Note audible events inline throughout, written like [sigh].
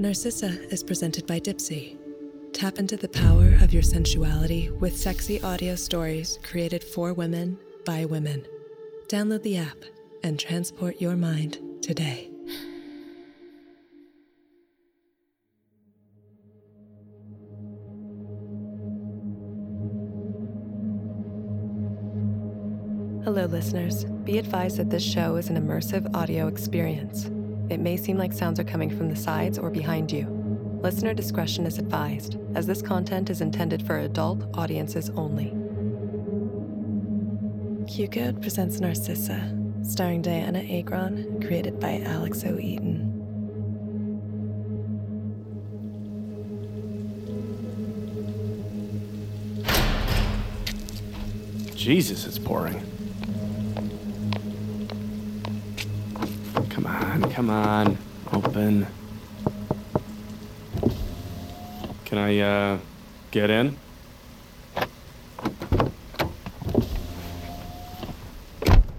Narcissa is presented by Dipsea. Tap into the power of your sensuality with sexy audio stories created for women by women. Download the app and transport your mind today. Hello, listeners. Be advised that this show is an immersive audio experience. It may seem like sounds are coming from the sides or behind you. Listener discretion is advised, as this content is intended for adult audiences only. Q Code presents Narcissa, starring Dianna Agron, created by Alex O. Eaton. Jesus, it's pouring. Come on, come on. Open. Can I, uh, get in?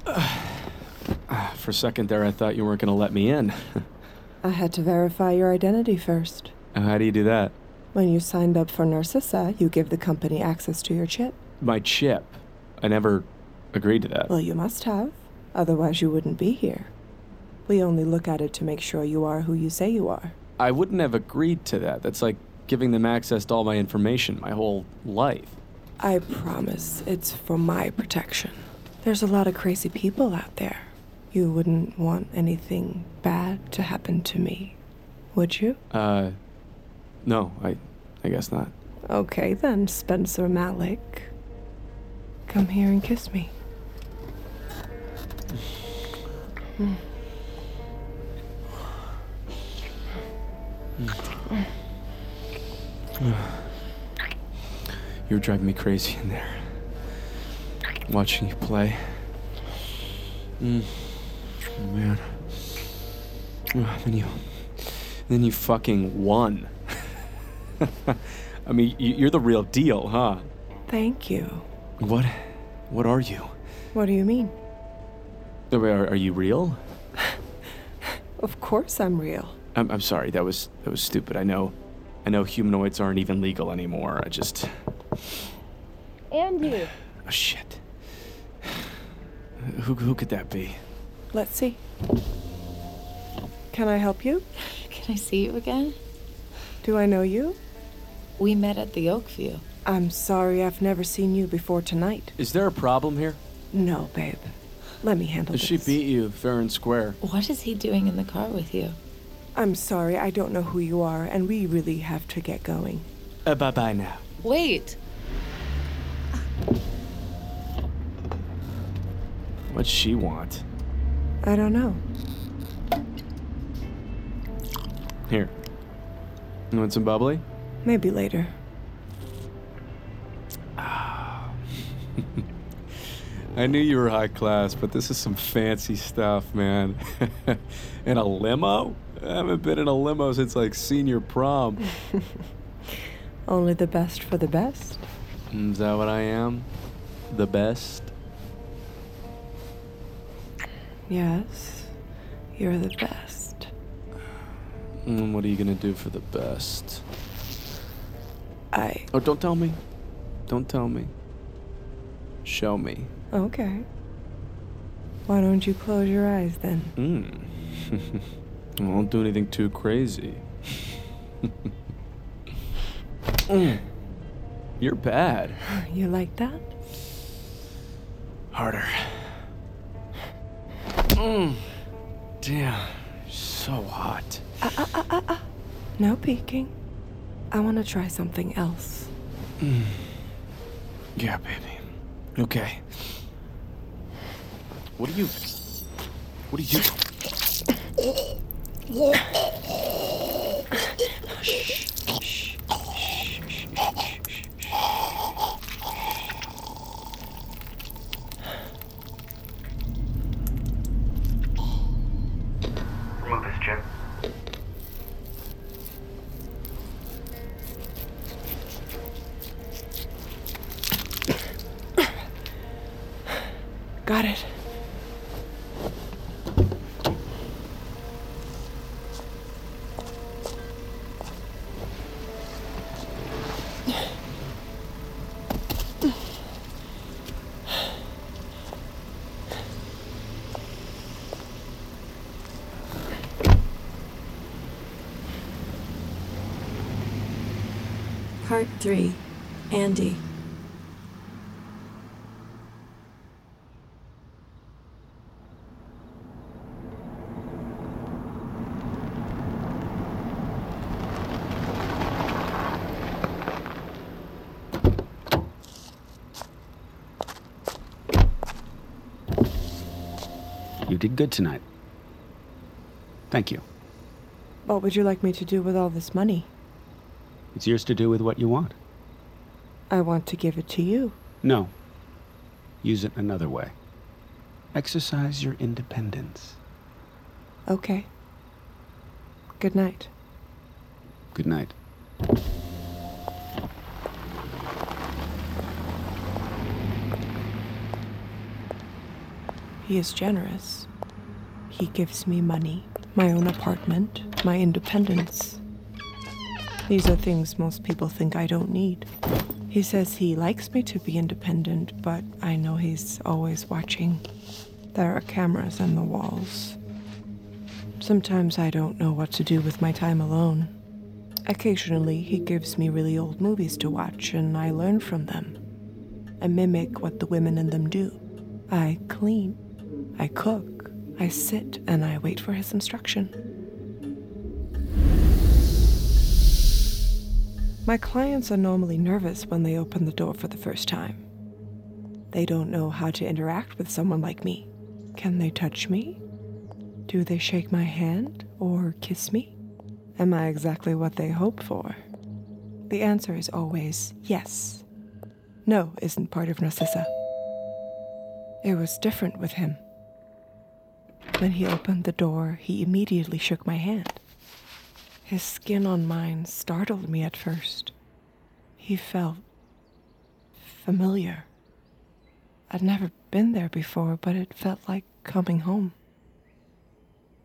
[sighs] For a second there, I thought you weren't gonna let me in. [laughs] I had to verify your identity first. How do you do that? When you signed up for Narcissa, you give the company access to your chip. My chip. I never agreed to that. Well, you must have. Otherwise, you wouldn't be here. We only look at it to make sure you are who you say you are. I wouldn't have agreed to that. That's like giving them access to all my information, my whole life. I promise it's for my protection. There's a lot of crazy people out there. You wouldn't want anything bad to happen to me, would you? Uh, no, I, I guess not. Okay, then, Spencer Malik. Come here and kiss me. [sighs] Mm. You were driving me crazy in there. Watching you play. Mm. Oh, man. Oh, then you. Then you fucking won. [laughs] I mean, you're the real deal, huh? Thank you. What? What are you? What do you mean? Are, are you real? Of course I'm real. I'm, I'm sorry. That was that was stupid. I know. I know humanoids aren't even legal anymore. I just. And you. Oh shit. Who who could that be? Let's see. Can I help you? [laughs] Can I see you again? Do I know you? We met at the Oakview. I'm sorry I've never seen you before tonight. Is there a problem here? No, babe. Let me handle this. She beat you fair and square. What is he doing in the car with you? I'm sorry, I don't know who you are, and we really have to get going. Uh, bye bye now. Wait! What's she want? I don't know. Here. You want some bubbly? Maybe later. [laughs] I knew you were high class, but this is some fancy stuff, man. [laughs] in a limo? I haven't been in a limo since like senior prom. [laughs] Only the best for the best. Is that what I am? the best? Yes, you're the best. And what are you gonna do for the best? I. Oh, don't tell me. Don't tell me. Show me. Okay. Why don't you close your eyes then? Mm. [laughs] I won't do anything too crazy. Mm. [laughs] You're bad. You like that? Harder. Mm. Damn. So hot. Uh, uh, uh, no peeking. I want to try something else. Mm. Yeah, baby. Okay. What are you. What are you. Remove Part 3 Andie. You did good tonight. Thank you. What would you like me to do with all this money? It's yours to do with what you want. I want to give it to you. No. Use it another way. Exercise your independence. Okay. Good night. Good night. He is generous. He gives me money, my own apartment, my independence. These are things most people think I don't need. He says he likes me to be independent, but I know he's always watching. There are cameras on the walls. Sometimes I don't know what to do with my time alone. Occasionally, he gives me really old movies to watch, and I learn from them. I mimic what the women in them do. I clean, I cook, I sit, and I wait for his instruction. My clients are normally nervous when they open the door for the first time. They don't know how to interact with someone like me. Can they touch me? Do they shake my hand or kiss me? Am I exactly what they hope for? The answer is always yes. No isn't part of Narcissa. It was different with him. When he opened the door, he immediately shook my hand. His skin on mine startled me at first. He felt familiar. I'd never been there before, but it felt like coming home.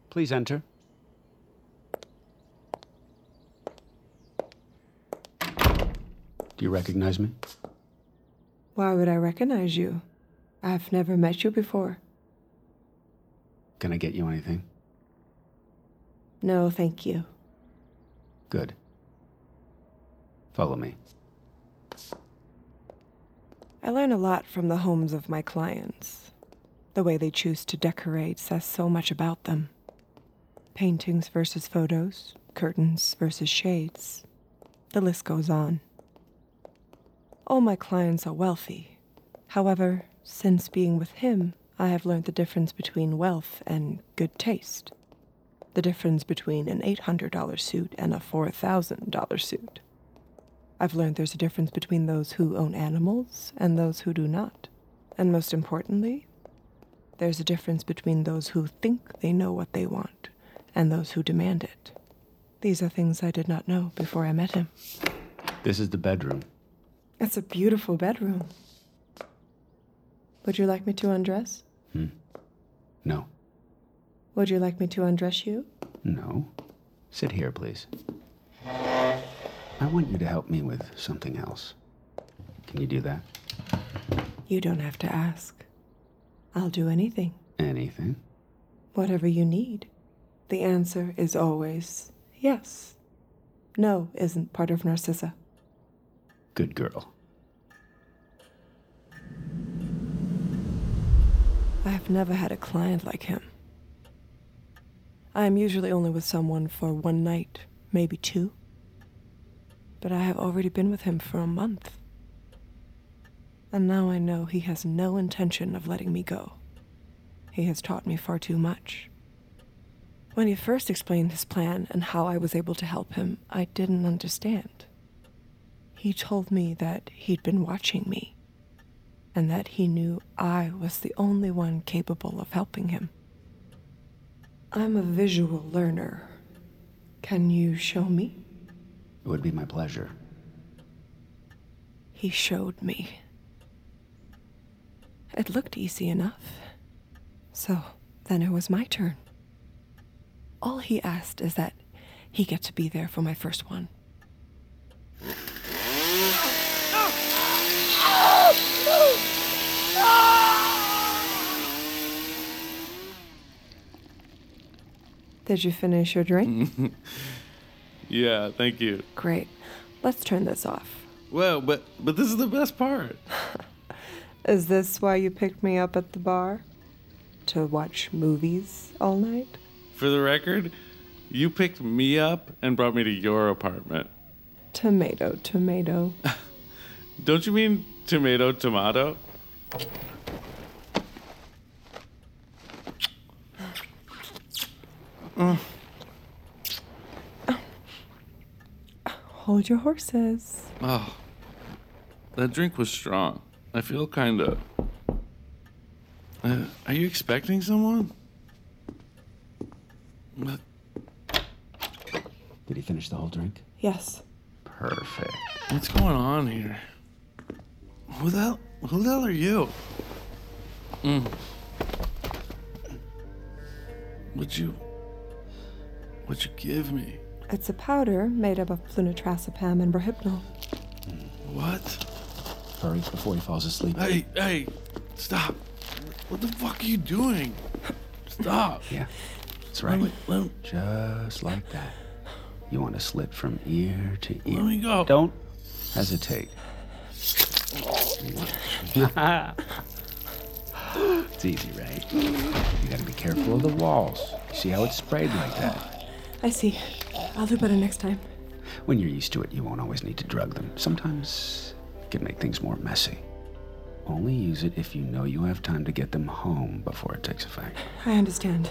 Please enter. Do you recognize me? Why would I recognize you? I've never met you before. Can I get you anything? No, thank you. Good. Follow me. I learn a lot from the homes of my clients. The way they choose to decorate says so much about them. Paintings versus photos, curtains versus shades. The list goes on. All my clients are wealthy. However, since being with him, I have learned the difference between wealth and good taste. The difference between an $800 suit and a $4,000 suit. I've learned there's a difference between those who own animals and those who do not. And most importantly, there's a difference between those who think they know what they want and those who demand it. These are things I did not know before I met him. This is the bedroom. It's a beautiful bedroom. Would you like me to undress? Hmm. No. Would you like me to undress you? No. Sit here, please. I want you to help me with something else. Can you do that? You don't have to ask. I'll do anything. Anything? Whatever you need. The answer is always yes. No isn't part of Narcissa. Good girl. I have never had a client like him. I am usually only with someone for one night, maybe two. But I have already been with him for a month. And now I know he has no intention of letting me go. He has taught me far too much. When he first explained his plan and how I was able to help him, I didn't understand. He told me that he'd been watching me, and that he knew I was the only one capable of helping him. I'm a visual learner. Can you show me? It would be my pleasure. He showed me. It looked easy enough. So then it was my turn. All he asked is that he get to be there for my first one. Did you finish your drink? [laughs] yeah, thank you. Great. Let's turn this off. Well, but but this is the best part. [laughs] Is this why you picked me up at the bar? To watch movies all night? For the record, you picked me up and brought me to your apartment. Tomato, tomato. [laughs] Don't you mean tomato, tomato? Uh. Hold your horses. Oh, that drink was strong. I feel kind of. Uh, are you expecting someone? What? Did he finish the whole drink? Yes. Perfect. What's going on here? Who the hell? Who the hell are you? Mm. What'd you? What'd you give me? It's a powder made up of flunitrazepam and rohypnol. What? Hurry before he falls asleep. Hey, hey, stop! What the fuck are you doing? Stop! [laughs] Yeah, that's right. Let me, let, Just like that. You want to slit from ear to ear. let me go. Don't hesitate. [laughs] it's easy, right? You gotta be careful of the walls. See how it's sprayed like that? I see. I'll do better next time. When you're used to it, you won't always need to drug them. Sometimes it can make things more messy. Only use it if you know you have time to get them home before it takes effect. I understand.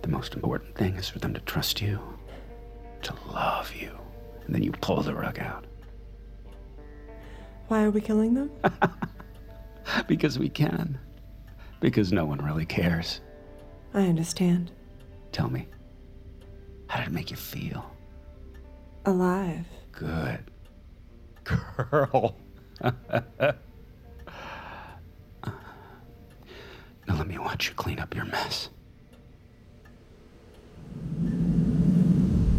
The most important thing is for them to trust you, to love you, and then you pull the rug out. Why are we killing them? [laughs] because we can. Because no one really cares. I understand. Tell me, how did it make you feel? Alive. Good. Girl. [laughs] now let me watch you clean up your mess.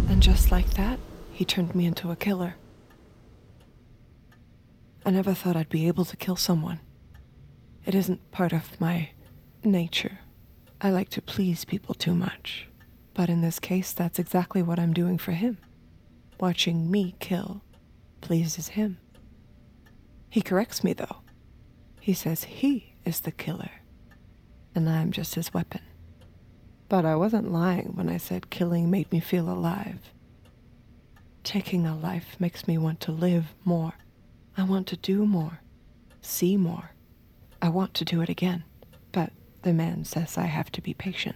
And just like that, he turned me into a killer. I never thought I'd be able to kill someone. It isn't part of my nature. I like to please people too much. But in this case, that's exactly what I'm doing for him. Watching me kill pleases him. He corrects me, though. He says he is the killer, and I'm just his weapon. But I wasn't lying when I said killing made me feel alive. Taking a life makes me want to live more. I want to do more, see more. I want to do it again, but the man says I have to be patient.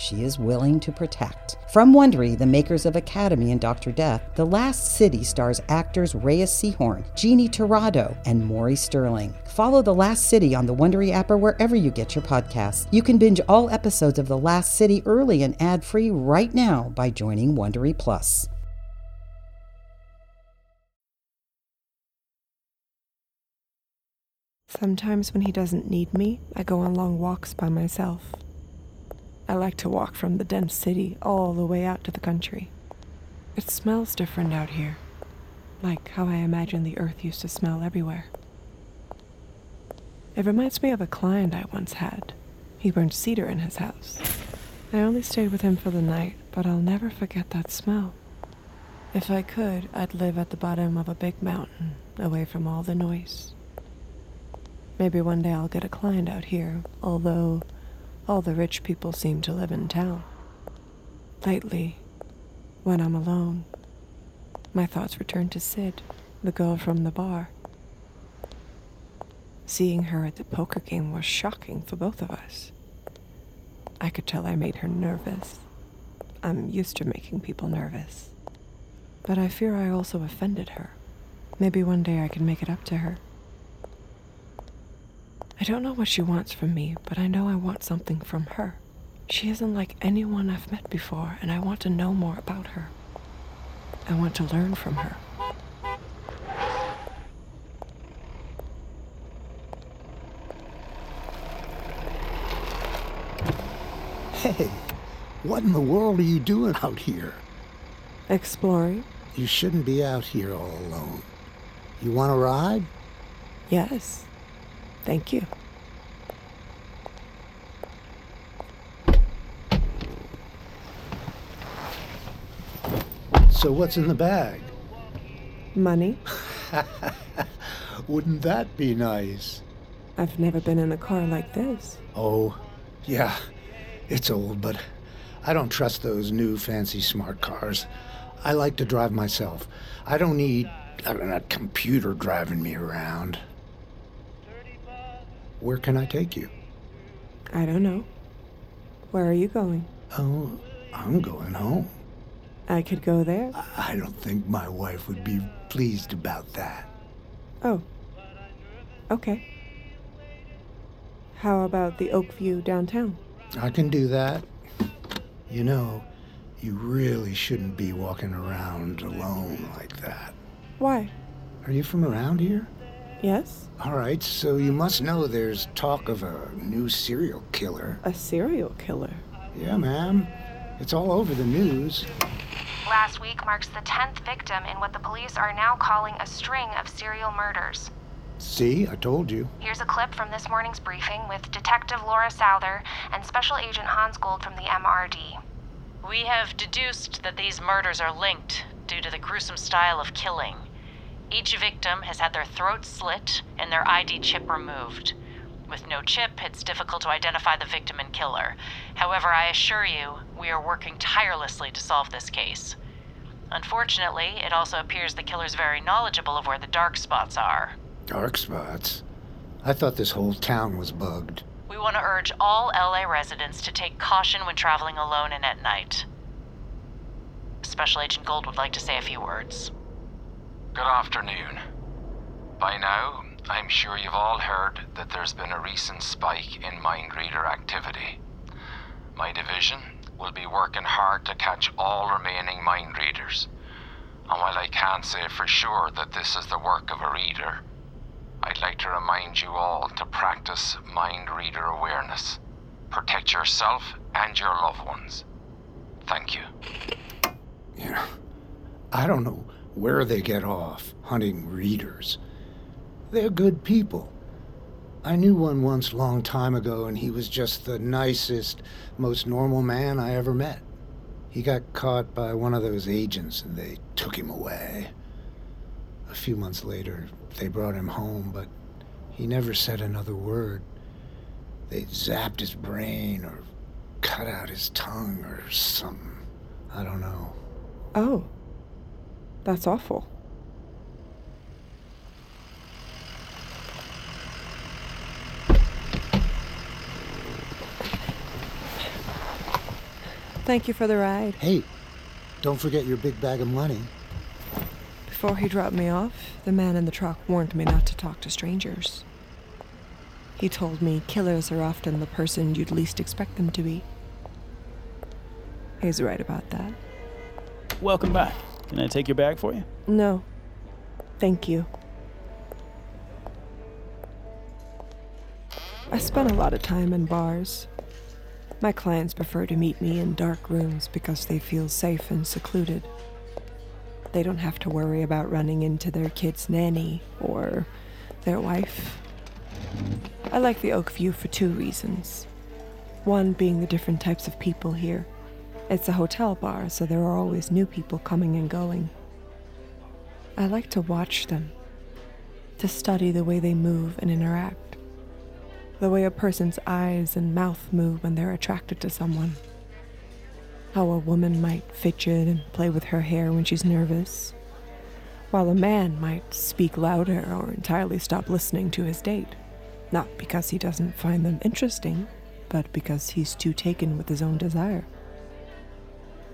she is willing to protect. From Wondery, the makers of Academy and Dr. Death, The Last City stars actors Reyes Sehorn, Jeannie Torrado, and Maury Sterling. Follow The Last City on the Wondery app or wherever you get your podcasts. You can binge all episodes of The Last City early and ad-free right now by joining Wondery Plus. Sometimes when he doesn't need me, I go on long walks by myself. I like to walk from the dense city all the way out to the country. It smells different out here, like how I imagine the earth used to smell everywhere. It reminds me of a client I once had. He burned cedar in his house. I only stayed with him for the night, but I'll never forget that smell. If I could, I'd live at the bottom of a big mountain, away from all the noise. Maybe one day I'll get a client out here, although all the rich people seem to live in town. Lately, when I'm alone, my thoughts return to Sid, the girl from the bar. Seeing her at the poker game was shocking for both of us. I could tell I made her nervous. I'm used to making people nervous. But I fear I also offended her. Maybe one day I can make it up to her. I don't know what she wants from me, but I know I want something from her. She isn't like anyone I've met before, and I want to know more about her. I want to learn from her. Hey, what in the world are you doing out here? Exploring? You shouldn't be out here all alone. You want to ride? Yes. Thank you. So, what's in the bag? Money? [laughs] Wouldn't that be nice? I've never been in a car like this. Oh, yeah. It's old, but I don't trust those new fancy smart cars. I like to drive myself. I don't need a computer driving me around. Where can I take you? I don't know. Where are you going? Oh, I'm going home. I could go there. I don't think my wife would be pleased about that. Oh. Okay. How about the Oakview downtown? I can do that. You know, you really shouldn't be walking around alone like that. Why? Are you from around here? Yes. All right, so you must know there's talk of a new serial killer. A serial killer? Yeah, ma'am. It's all over the news. Last week marks the 10th victim in what the police are now calling a string of serial murders. See, I told you. Here's a clip from this morning's briefing with Detective Laura Souther and Special Agent Hans Gold from the MRD. We have deduced that these murders are linked due to the gruesome style of killing. Each victim has had their throat slit and their ID chip removed. With no chip, it's difficult to identify the victim and killer. However, I assure you, we are working tirelessly to solve this case. Unfortunately, it also appears the killer's very knowledgeable of where the dark spots are. Dark spots? I thought this whole town was bugged. We want to urge all LA residents to take caution when traveling alone and at night. Special Agent Gold would like to say a few words. Good afternoon. By now, I'm sure you've all heard that there's been a recent spike in mind reader activity. My division will be working hard to catch all remaining mind readers. And while I can't say for sure that this is the work of a reader, I'd like to remind you all to practice mind reader awareness. Protect yourself and your loved ones. Thank you. You know, I don't know where they get off hunting readers. They're good people. I knew one once long time ago, and he was just the nicest, most normal man I ever met. He got caught by one of those agents and they took him away. A few months later, they brought him home, but he never said another word. They zapped his brain or cut out his tongue or something. I don't know. Oh. That's awful. Thank you for the ride. Hey, don't forget your big bag of money. Before he dropped me off, the man in the truck warned me not to talk to strangers. He told me killers are often the person you'd least expect them to be. He's right about that. Welcome back. Can I take your bag for you? No. Thank you. I spent a lot of time in bars. My clients prefer to meet me in dark rooms because they feel safe and secluded. They don't have to worry about running into their kid's nanny or their wife. I like the Oak View for two reasons. One being the different types of people here. It's a hotel bar, so there are always new people coming and going. I like to watch them, to study the way they move and interact, the way a person's eyes and mouth move when they're attracted to someone, how a woman might fidget and play with her hair when she's nervous, while a man might speak louder or entirely stop listening to his date, not because he doesn't find them interesting, but because he's too taken with his own desire.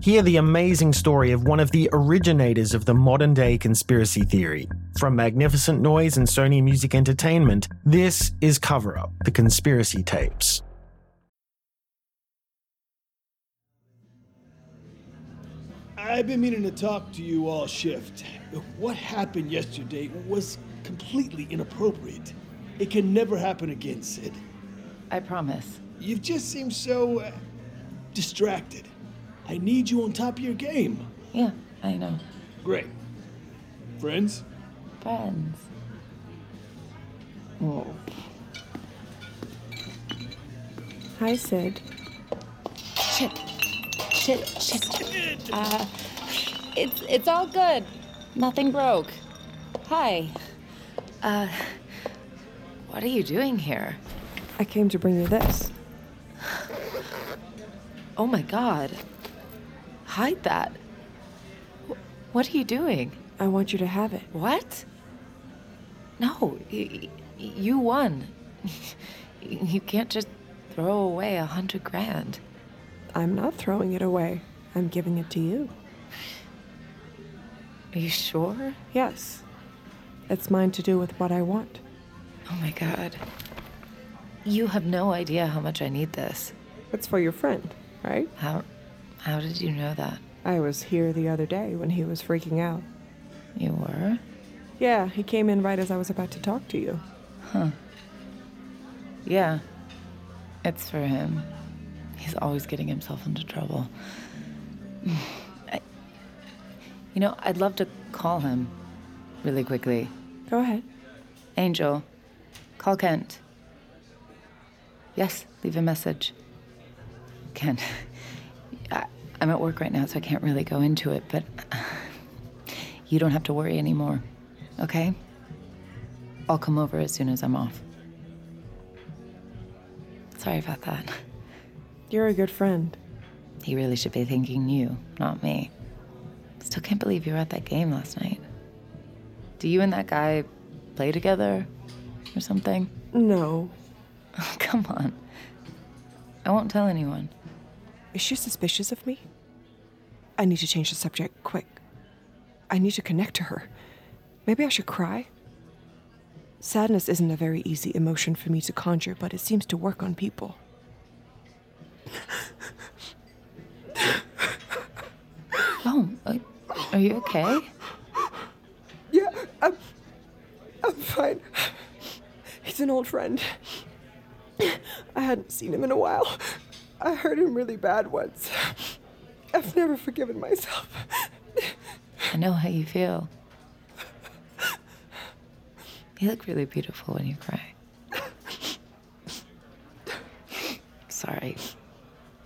Hear the amazing story of one of the originators of the modern day conspiracy theory. From Magnificent Noise and Sony Music Entertainment, this is Cover Up The Conspiracy Tapes. I've been meaning to talk to you all shift. What happened yesterday was completely inappropriate. It can never happen again, Sid. I promise. You've just seemed so uh, distracted. I need you on top of your game. Yeah, I know. Great. Friends? Friends. Whoa. Hi, Sid. Shit. Shit. Shit. Uh, it's it's all good. Nothing broke. Hi. Uh, what are you doing here? I came to bring you this. Oh my god. Hide that. What are you doing? I want you to have it. What? No, y- you won. [laughs] You can't just throw away a hundred grand. I'm not throwing it away. I'm giving it to you. Are you sure? Yes. It's mine to do with what I want. Oh my god. You have no idea how much I need this. It's for your friend, right? How how did you know that? I was here the other day when he was freaking out. You were? Yeah, he came in right as I was about to talk to you. Huh. Yeah. It's for him. He's always getting himself into trouble. [sighs] I, you know, I'd love to call him really quickly. Go ahead. Angel, call Kent. Yes, leave a message. Kent, I, I'm at work right now, so I can't really go into it, but [laughs] you don't have to worry anymore, okay? I'll come over as soon as I'm off. Sorry about that. [laughs] You're a good friend. He really should be thanking you, not me. Still can't believe you were at that game last night. Do you and that guy play together or something? No. Oh, [laughs] come on. I won't tell anyone. Is she suspicious of me? I need to change the subject quick. I need to connect to her. Maybe I should cry? Sadness isn't a very easy emotion for me to conjure, but it seems to work on people. Uh, are you okay? Yeah, I'm. I'm fine. He's an old friend. I hadn't seen him in a while. I hurt him really bad once. [laughs] I've never forgiven myself. I know how you feel. You look really beautiful when you cry. Sorry.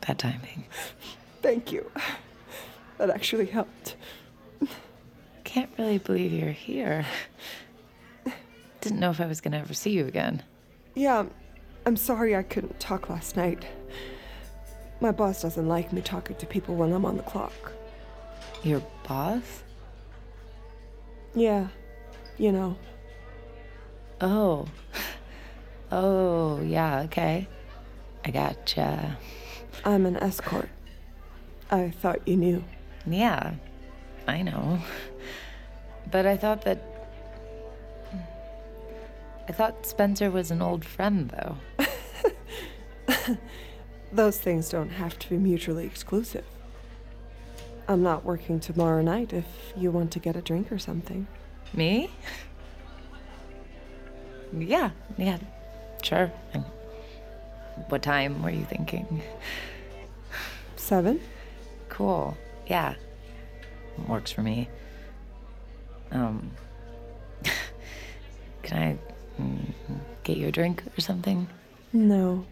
Bad timing. Thank you. That actually helped. Can't really believe you're here. Didn't know if I was gonna ever see you again. Yeah, I'm sorry I couldn't talk last night. My boss doesn't like me talking to people when I'm on the clock. Your boss? Yeah, you know. Oh. [laughs] Oh, yeah, okay. I gotcha. I'm an escort. I thought you knew. Yeah, I know. But I thought that. I thought Spencer was an old friend, though. [laughs] Those things don't have to be mutually exclusive. I'm not working tomorrow night if you want to get a drink or something. Me? Yeah, yeah, sure. What time were you thinking? Seven? Cool. Yeah. Works for me. Um, [laughs] can I mm, get you a drink or something? No.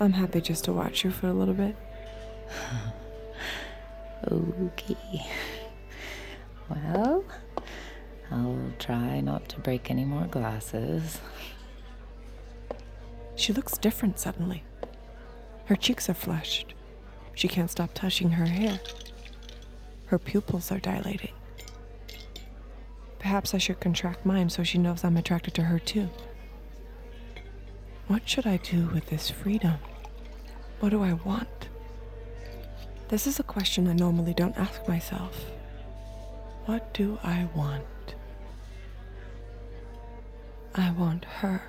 I'm happy just to watch you for a little bit. [laughs] okay. Well, I'll try not to break any more glasses. She looks different suddenly. Her cheeks are flushed. She can't stop touching her hair. Her pupils are dilating. Perhaps I should contract mine so she knows I'm attracted to her too. What should I do with this freedom? What do I want? This is a question I normally don't ask myself. What do I want? I want her.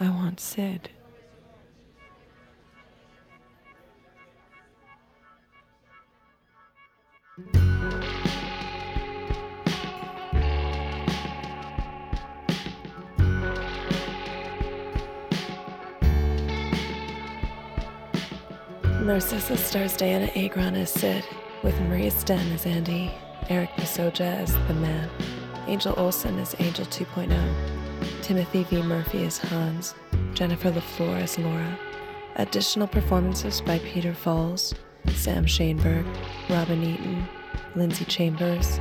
I want Sid. Narcissa stars Dianna Agron as Sid, with Maria Sten as Andie, Eric Masoja as The Man, Angel Olsen as Angel 2.0, Timothy V. Murphy as Hans, Jennifer LaFleur as Laura. Additional performances by Peter Falls, Sam Shainberg, Robin Eaton, Lindsay Chambers,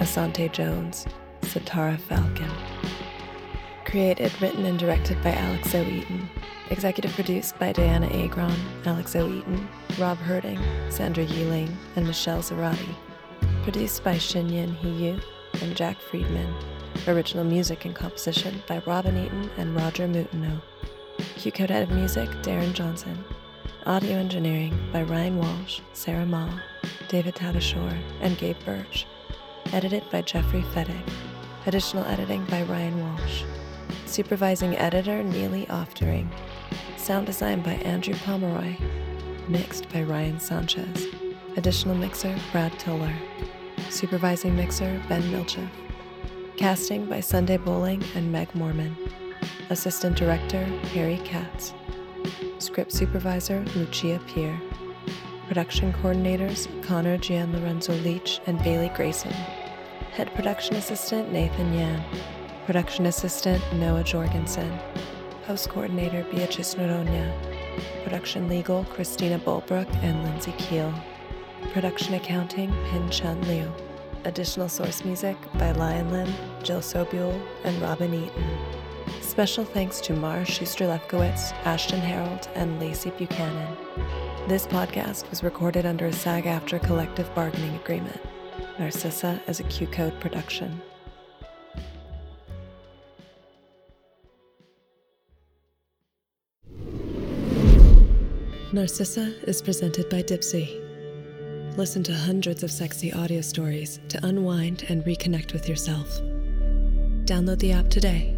Asante Jones, Satara Falcon. Created, written, and directed by Alex O. Eaton. Executive produced by Dianna Agron, Alex O. Eaton, Rob Herting, Sandra Yeeling, and Michelle Zarati. Produced by Shinyin Hiyu and Jack Friedman. Original music and composition by Robin Eaton and Roger Mutino. Q-Code Head of Music, Darren Johnson. Audio engineering by Ryan Walsh, Sarah Ma, David Tadashore, and Gabe Birch. Edited by Jeffrey Fettig. Additional editing by Ryan Walsh. Supervising editor Neely Oftering. Sound design by Andrew Pomeroy. Mixed by Ryan Sanchez. Additional mixer Brad Tiller. Supervising mixer Ben Milchev. Casting by Sunday Bowling and Meg Morman. Assistant director Harry Katz. Script supervisor Lucia Peer. Production coordinators Connor Gian Lorenzo Leach and Bailey Grayson. Head production assistant Nathan Yan. Production assistant Noah Jorgensen. Post coordinator Beatrice Noronha. Production legal Christina Bulbrook and Lindsay Keel. Production accounting Pin Chun Liu. Additional source music by Lion Lim, Jill Sobule, and Robin Eaton. Special thanks to Mara Schuster Lefkowitz, Ashton Harold, and Lacey Buchanan. This podcast was recorded under a SAG-AFTRA collective bargaining agreement. Narcissa is a Q Code production. Narcissa is presented by Dipsea. Listen to hundreds of sexy audio stories to unwind and reconnect with yourself. Download the app today.